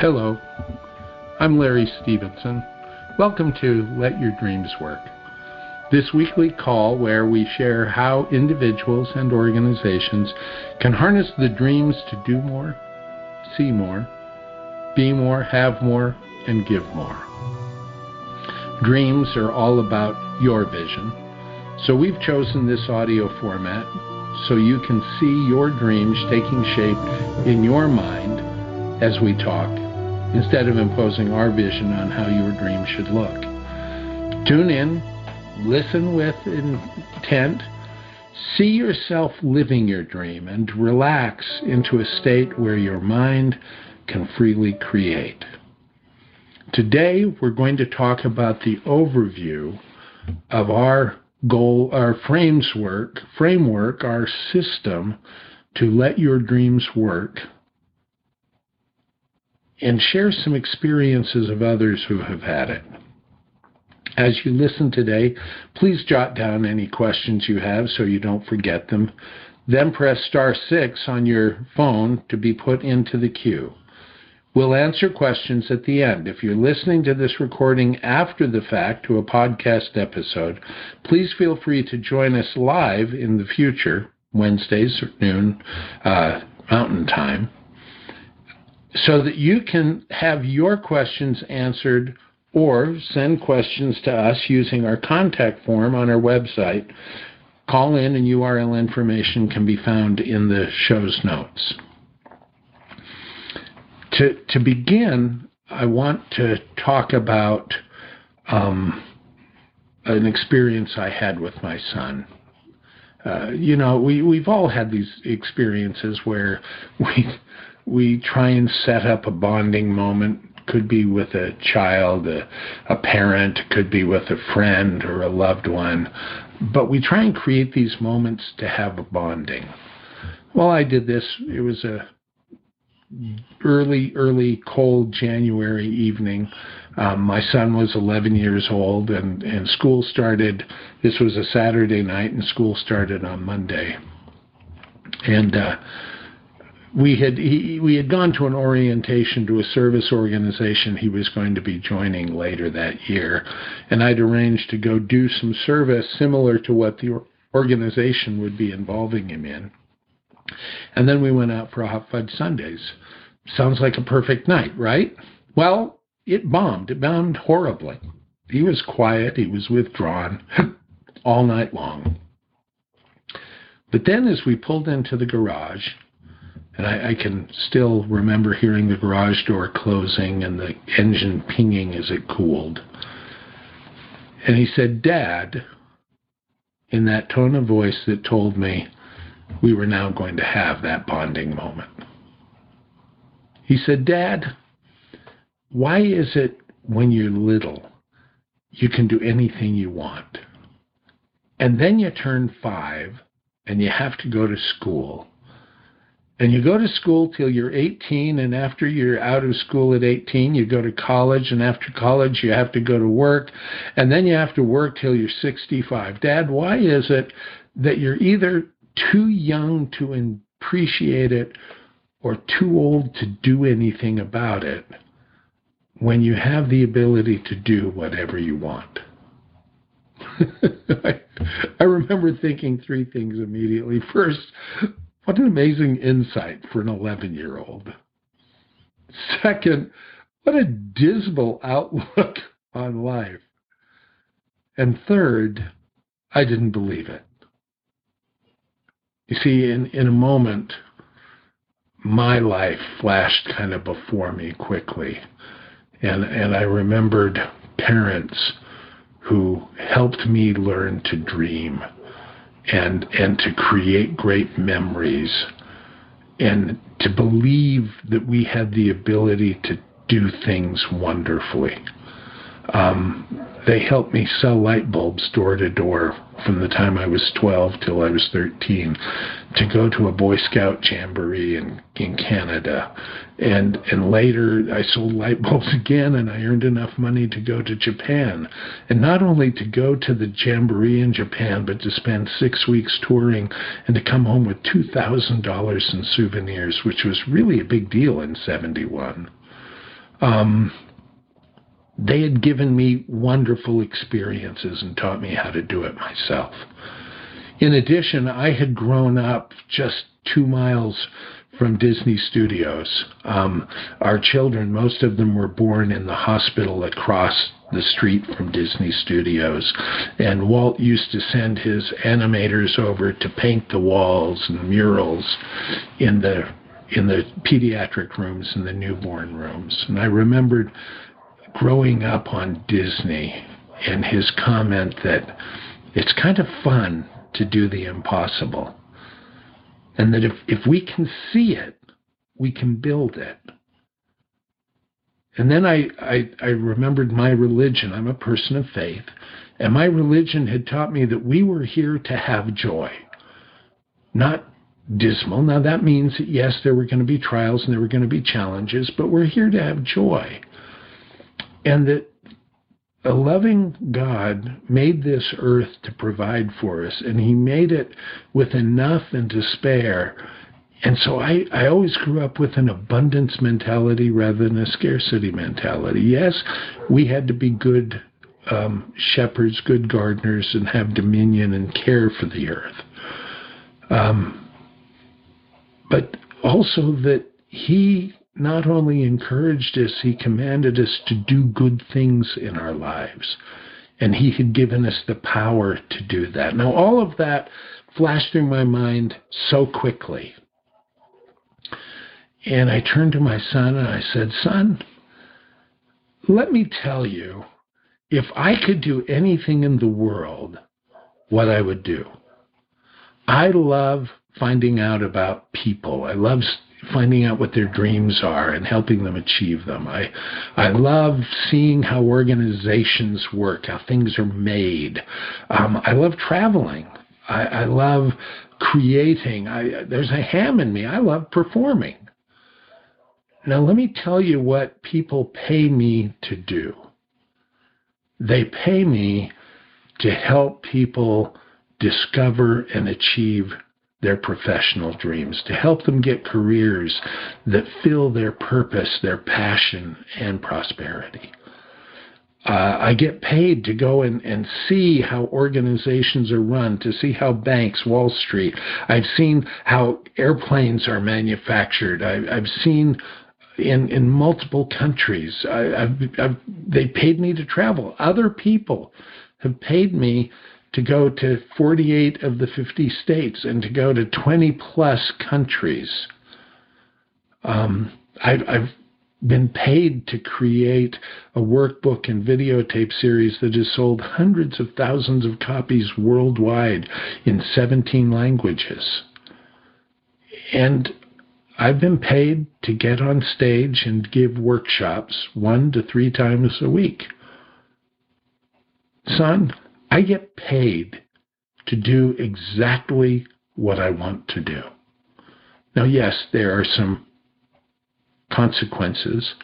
Hello, I'm Larry Stevenson. Welcome to Let Your Dreams Work. This weekly call where we share how individuals and organizations can harness the dreams to do more, see more, be more, have more, and give more. Dreams are all about your vision. So we've chosen this audio format so you can see your dreams taking shape in your mind as we talk instead of imposing our vision on how your dream should look. Tune in, listen with intent, see yourself living your dream, and relax into a state where your mind can freely create. Today, we're going to talk about the overview of our goal, our framework, framework, our system to let your dreams work and share some experiences of others who have had it. As you listen today, please jot down any questions you have so you don't forget them. Then press star six on your phone to be put into the queue. We'll answer questions at the end. If you're listening to this recording after the fact to a podcast episode, please feel free to join us live in the future, Wednesdays noon, uh, Mountain Time, so that you can have your questions answered or send questions to us using our contact form on our website. Call in and URL information can be found in the show's notes. To, to begin, I want to talk about um, an experience I had with my son. Uh, you know, we, we've all had these experiences where we we try and set up a bonding moment. Could be with a child, a, a parent, could be with a friend or a loved one. But we try and create these moments to have a bonding. Well, I did this. It was a early, early cold January evening. Um, my son was 11 years old, and, and school started. This was a Saturday night, and school started on Monday. And uh, we had he, we had gone to an orientation to a service organization he was going to be joining later that year, and I'd arranged to go do some service similar to what the organization would be involving him in. And then we went out for hot fudge sundaes. Sounds like a perfect night, right? Well, it bombed. It bombed horribly. He was quiet. He was withdrawn all night long. But then, as we pulled into the garage, and I, I can still remember hearing the garage door closing and the engine pinging as it cooled. And he said, Dad, in that tone of voice that told me we were now going to have that bonding moment. He said, Dad, why is it when you're little you can do anything you want? And then you turn five and you have to go to school and you go to school till you're 18 and after you're out of school at 18 you go to college and after college you have to go to work and then you have to work till you're 65 dad why is it that you're either too young to appreciate it or too old to do anything about it when you have the ability to do whatever you want? I, I remember thinking three things immediately. First what an amazing insight for an 11 year old. Second, what a dismal outlook on life. And third, I didn't believe it. You see, in, in a moment, my life flashed kind of before me quickly. And, and I remembered parents who helped me learn to dream and and to create great memories and to believe that we had the ability to do things wonderfully. Um, they helped me sell light bulbs door to door from the time I was 12 till I was 13 to go to a Boy Scout jamboree in, in Canada. And, and later I sold light bulbs again and I earned enough money to go to Japan. And not only to go to the jamboree in Japan, but to spend six weeks touring and to come home with $2,000 in souvenirs, which was really a big deal in 71. Um, they had given me wonderful experiences and taught me how to do it myself. In addition, I had grown up just two miles from Disney Studios. Um, our children, most of them were born in the hospital across the street from Disney Studios. And Walt used to send his animators over to paint the walls and murals in the in the pediatric rooms and the newborn rooms. And I remembered growing up on Disney and his comment that it's kind of fun to do the impossible. And that if, if we can see it, we can build it. And then I, I, I remembered my religion. I'm a person of faith. And my religion had taught me that we were here to have joy, not dismal. Now, that means that, yes, there were going to be trials and there were going to be challenges, but we're here to have joy. And that a loving God made this earth to provide for us, and He made it with enough and to spare. And so I, I always grew up with an abundance mentality rather than a scarcity mentality. Yes, we had to be good um, shepherds, good gardeners, and have dominion and care for the earth. Um, but also that He not only encouraged us, he commanded us to do good things in our lives. And he had given us the power to do that. Now, all of that flashed through my mind so quickly. And I turned to my son and I said, Son, let me tell you, if I could do anything in the world, what I would do. I love finding out about people. I love finding out what their dreams are and helping them achieve them. I I love seeing how organizations work, how things are made. Um, I love traveling. I, I love creating. I, there's a ham in me. I love performing. Now let me tell you what people pay me to do. They pay me to help people discover and achieve their professional dreams, to help them get careers that fill their purpose, their passion, and prosperity. Uh, I get paid to go and, and see how organizations are run, to see how banks, Wall Street, I've seen how airplanes are manufactured. I, I've seen in, in multiple countries. I, I've, I've, they paid me to travel. Other people have paid me to go to 48 of the 50 states and to go to 20 plus countries. Um, I've, I've been paid to create a workbook and videotape series that has sold hundreds of thousands of copies worldwide in 17 languages. And I've been paid to get on stage and give workshops one to three times a week. Son, I get paid to do exactly what I want to do. Now, yes, there are some consequences.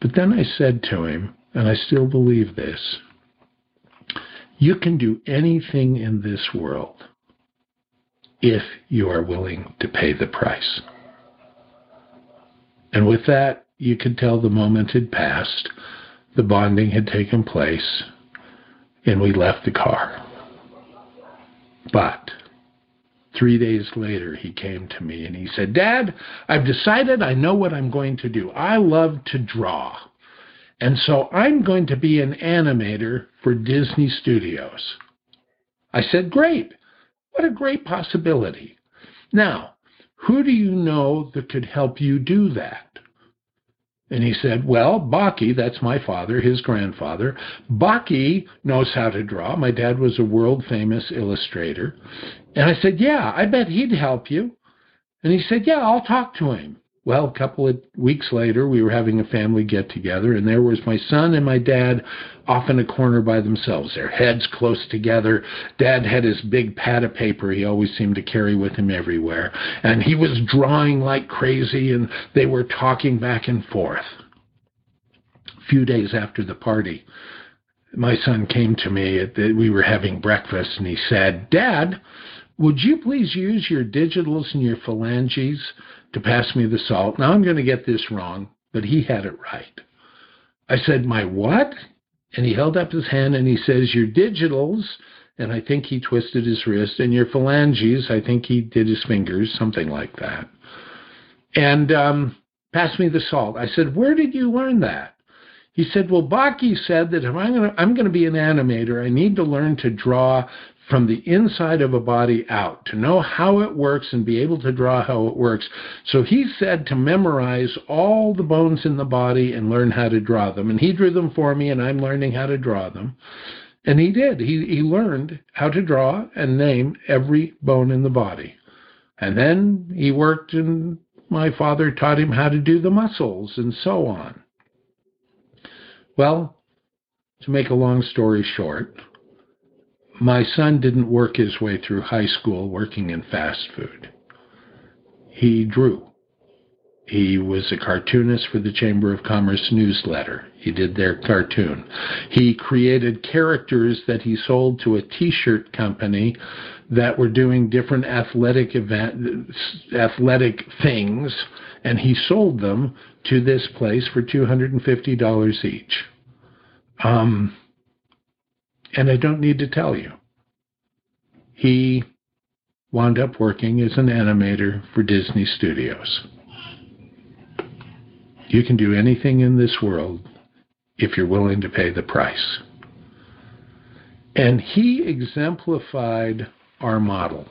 But then I said to him, and I still believe this you can do anything in this world if you are willing to pay the price. And with that, you could tell the moment had passed, the bonding had taken place, and we left the car. But three days later, he came to me and he said, Dad, I've decided I know what I'm going to do. I love to draw. And so I'm going to be an animator for Disney Studios. I said, Great. What a great possibility. Now, who do you know that could help you do that? And he said, Well, Baki, that's my father, his grandfather. Baki knows how to draw. My dad was a world famous illustrator. And I said, Yeah, I bet he'd help you. And he said, Yeah, I'll talk to him. Well, a couple of weeks later, we were having a family get together, and there was my son and my dad off in a corner by themselves, their heads close together. Dad had his big pad of paper he always seemed to carry with him everywhere, and he was drawing like crazy, and they were talking back and forth. A few days after the party, my son came to me. At the, we were having breakfast, and he said, Dad, would you please use your digitals and your phalanges to pass me the salt. Now I'm going to get this wrong, but he had it right. I said, My what? And he held up his hand and he says, Your digitals, and I think he twisted his wrist, and your phalanges, I think he did his fingers, something like that. And um, passed me the salt. I said, Where did you learn that? He said, Well, Baki said that if I'm going to I'm going to be an animator, I need to learn to draw from the inside of a body out, to know how it works and be able to draw how it works. So he said to memorize all the bones in the body and learn how to draw them. And he drew them for me, and I'm learning how to draw them. And he did. He, he learned how to draw and name every bone in the body. And then he worked, and my father taught him how to do the muscles and so on. Well, to make a long story short, my son didn't work his way through high school working in fast food. He drew. He was a cartoonist for the Chamber of Commerce newsletter. He did their cartoon. He created characters that he sold to a t-shirt company that were doing different athletic event athletic things and he sold them to this place for $250 each. Um, and I don't need to tell you. He wound up working as an animator for Disney Studios. You can do anything in this world if you're willing to pay the price. And he exemplified our model.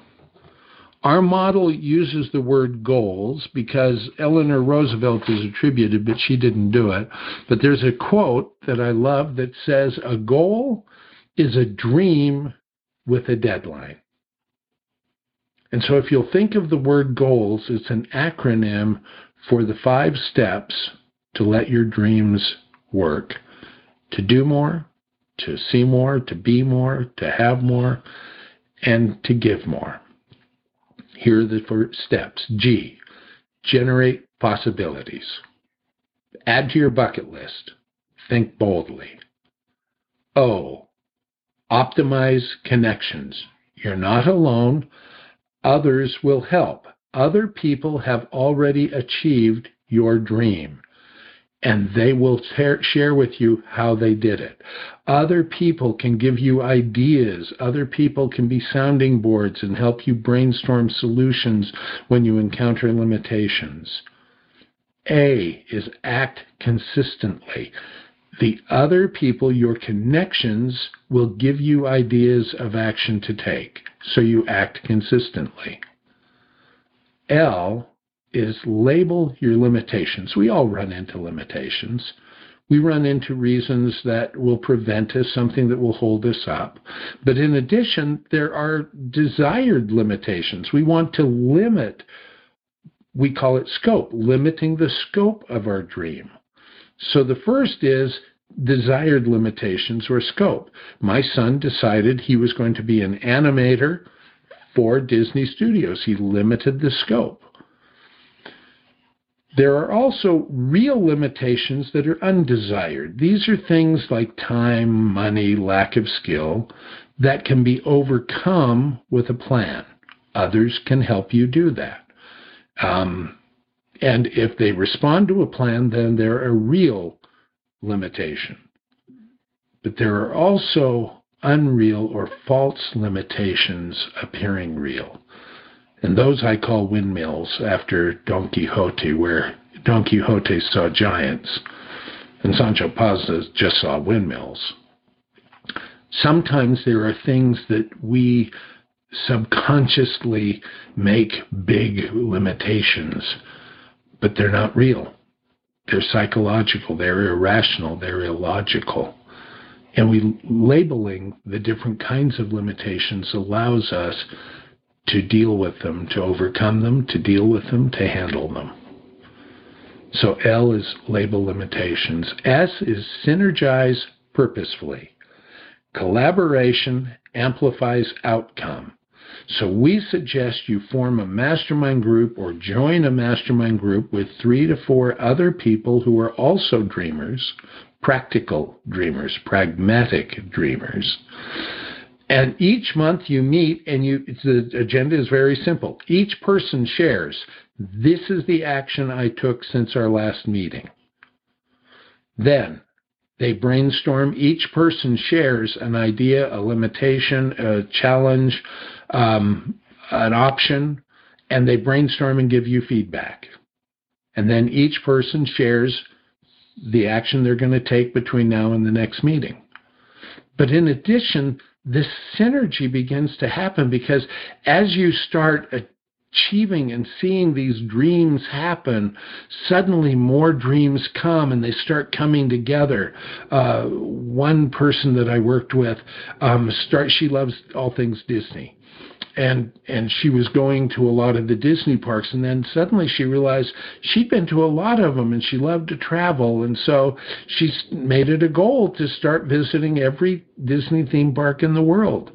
Our model uses the word goals because Eleanor Roosevelt is attributed, but she didn't do it. But there's a quote that I love that says, A goal is a dream with a deadline. And so if you'll think of the word goals, it's an acronym for the five steps to let your dreams work to do more, to see more, to be more, to have more, and to give more. Here are the four steps. G, generate possibilities. Add to your bucket list. Think boldly. O, Optimize connections. You're not alone. Others will help. Other people have already achieved your dream and they will share with you how they did it. Other people can give you ideas. Other people can be sounding boards and help you brainstorm solutions when you encounter limitations. A is act consistently the other people, your connections, will give you ideas of action to take, so you act consistently. L is label your limitations. We all run into limitations. We run into reasons that will prevent us, something that will hold us up. But in addition, there are desired limitations. We want to limit, we call it scope, limiting the scope of our dream. So the first is desired limitations or scope. My son decided he was going to be an animator for Disney Studios. He limited the scope. There are also real limitations that are undesired. These are things like time, money, lack of skill that can be overcome with a plan. Others can help you do that. Um, and if they respond to a plan, then they're a real limitation. But there are also unreal or false limitations appearing real. And those I call windmills after Don Quixote, where Don Quixote saw giants and Sancho Panza just saw windmills. Sometimes there are things that we subconsciously make big limitations but they're not real. They're psychological, they're irrational, they're illogical. And we labeling the different kinds of limitations allows us to deal with them, to overcome them, to deal with them, to handle them. So L is label limitations. S is synergize purposefully. Collaboration amplifies outcome. So we suggest you form a mastermind group or join a mastermind group with three to four other people who are also dreamers, practical dreamers, pragmatic dreamers. And each month you meet and you the agenda is very simple. Each person shares, this is the action I took since our last meeting. Then they brainstorm. Each person shares an idea, a limitation, a challenge, um, an option, and they brainstorm and give you feedback. And then each person shares the action they're going to take between now and the next meeting. But in addition, this synergy begins to happen because as you start achieving and seeing these dreams happen, suddenly more dreams come and they start coming together. Uh, one person that I worked with, um, start she loves all things Disney and and she was going to a lot of the Disney parks and then suddenly she realized she'd been to a lot of them and she loved to travel and so she made it a goal to start visiting every Disney theme park in the world.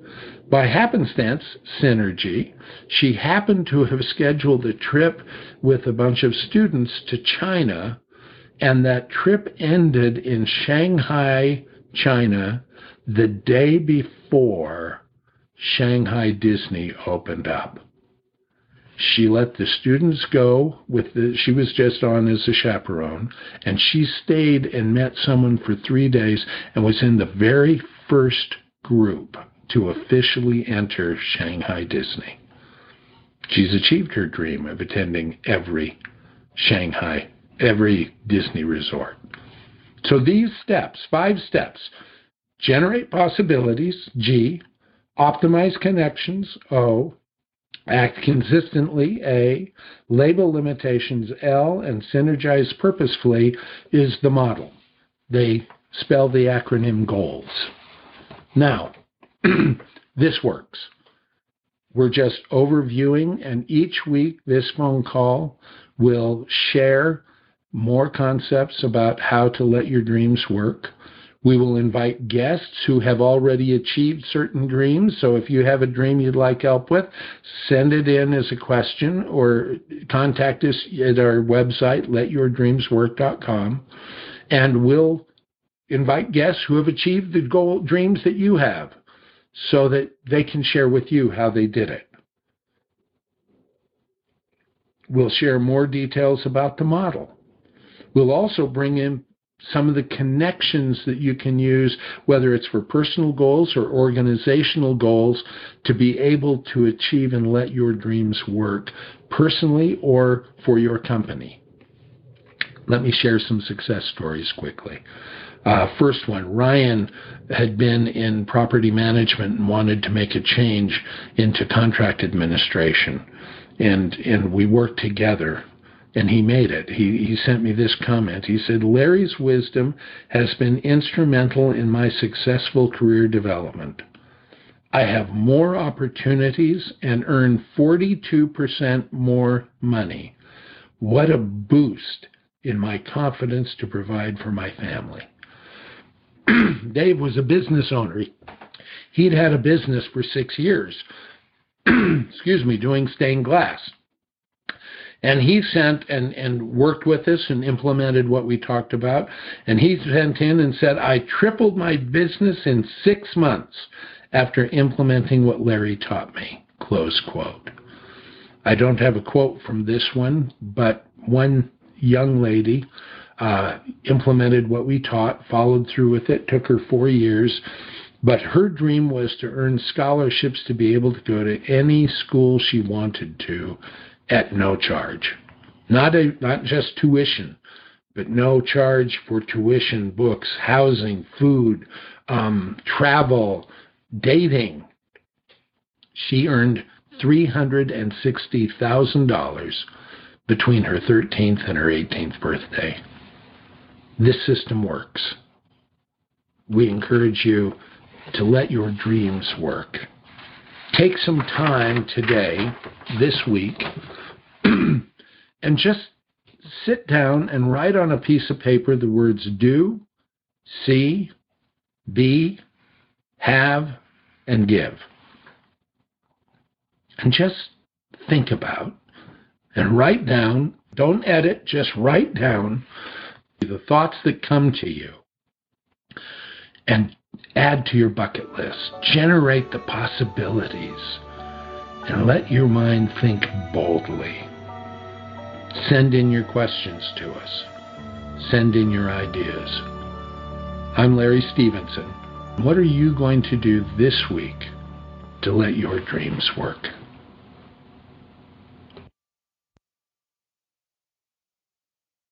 By happenstance, synergy, she happened to have scheduled a trip with a bunch of students to China and that trip ended in Shanghai, China the day before Shanghai Disney opened up. She let the students go with the, she was just on as a chaperone, and she stayed and met someone for three days and was in the very first group to officially enter Shanghai Disney. She's achieved her dream of attending every Shanghai, every Disney resort. So these steps, five steps, generate possibilities, G, optimize connections, O, act consistently, A, label limitations, L, and synergize purposefully is the model. They spell the acronym GOALS. Now, this works. We're just overviewing, and each week this phone call will share more concepts about how to let your dreams work. We will invite guests who have already achieved certain dreams. So if you have a dream you'd like help with, send it in as a question or contact us at our website, letyourdreamswork.com, and we'll invite guests who have achieved the goal dreams that you have so that they can share with you how they did it. We'll share more details about the model. We'll also bring in some of the connections that you can use, whether it's for personal goals or organizational goals, to be able to achieve and let your dreams work personally or for your company. Let me share some success stories quickly. Uh, first one, Ryan had been in property management and wanted to make a change into contract administration. And, and we worked together and he made it. He, he sent me this comment. He said, Larry's wisdom has been instrumental in my successful career development. I have more opportunities and earn 42% more money. What a boost in my confidence to provide for my family. Dave was a business owner. He'd had a business for six years, excuse me, doing stained glass. And he sent and, and worked with us and implemented what we talked about. And he sent in and said, I tripled my business in six months after implementing what Larry taught me. Close quote. I don't have a quote from this one, but one young lady uh, implemented what we taught, followed through with it, took her four years. But her dream was to earn scholarships to be able to go to any school she wanted to at no charge. Not, a, not just tuition, but no charge for tuition, books, housing, food, um, travel, dating. She earned $360,000 between her 13th and her 18th birthday. This system works. We encourage you to let your dreams work. Take some time today, this week, and just sit down and write on a piece of paper the words do, see, be, have, and give. And just think about and write down, don't edit, just write down the thoughts that come to you and add to your bucket list. Generate the possibilities and let your mind think boldly. Send in your questions to us. Send in your ideas. I'm Larry Stevenson. What are you going to do this week to let your dreams work?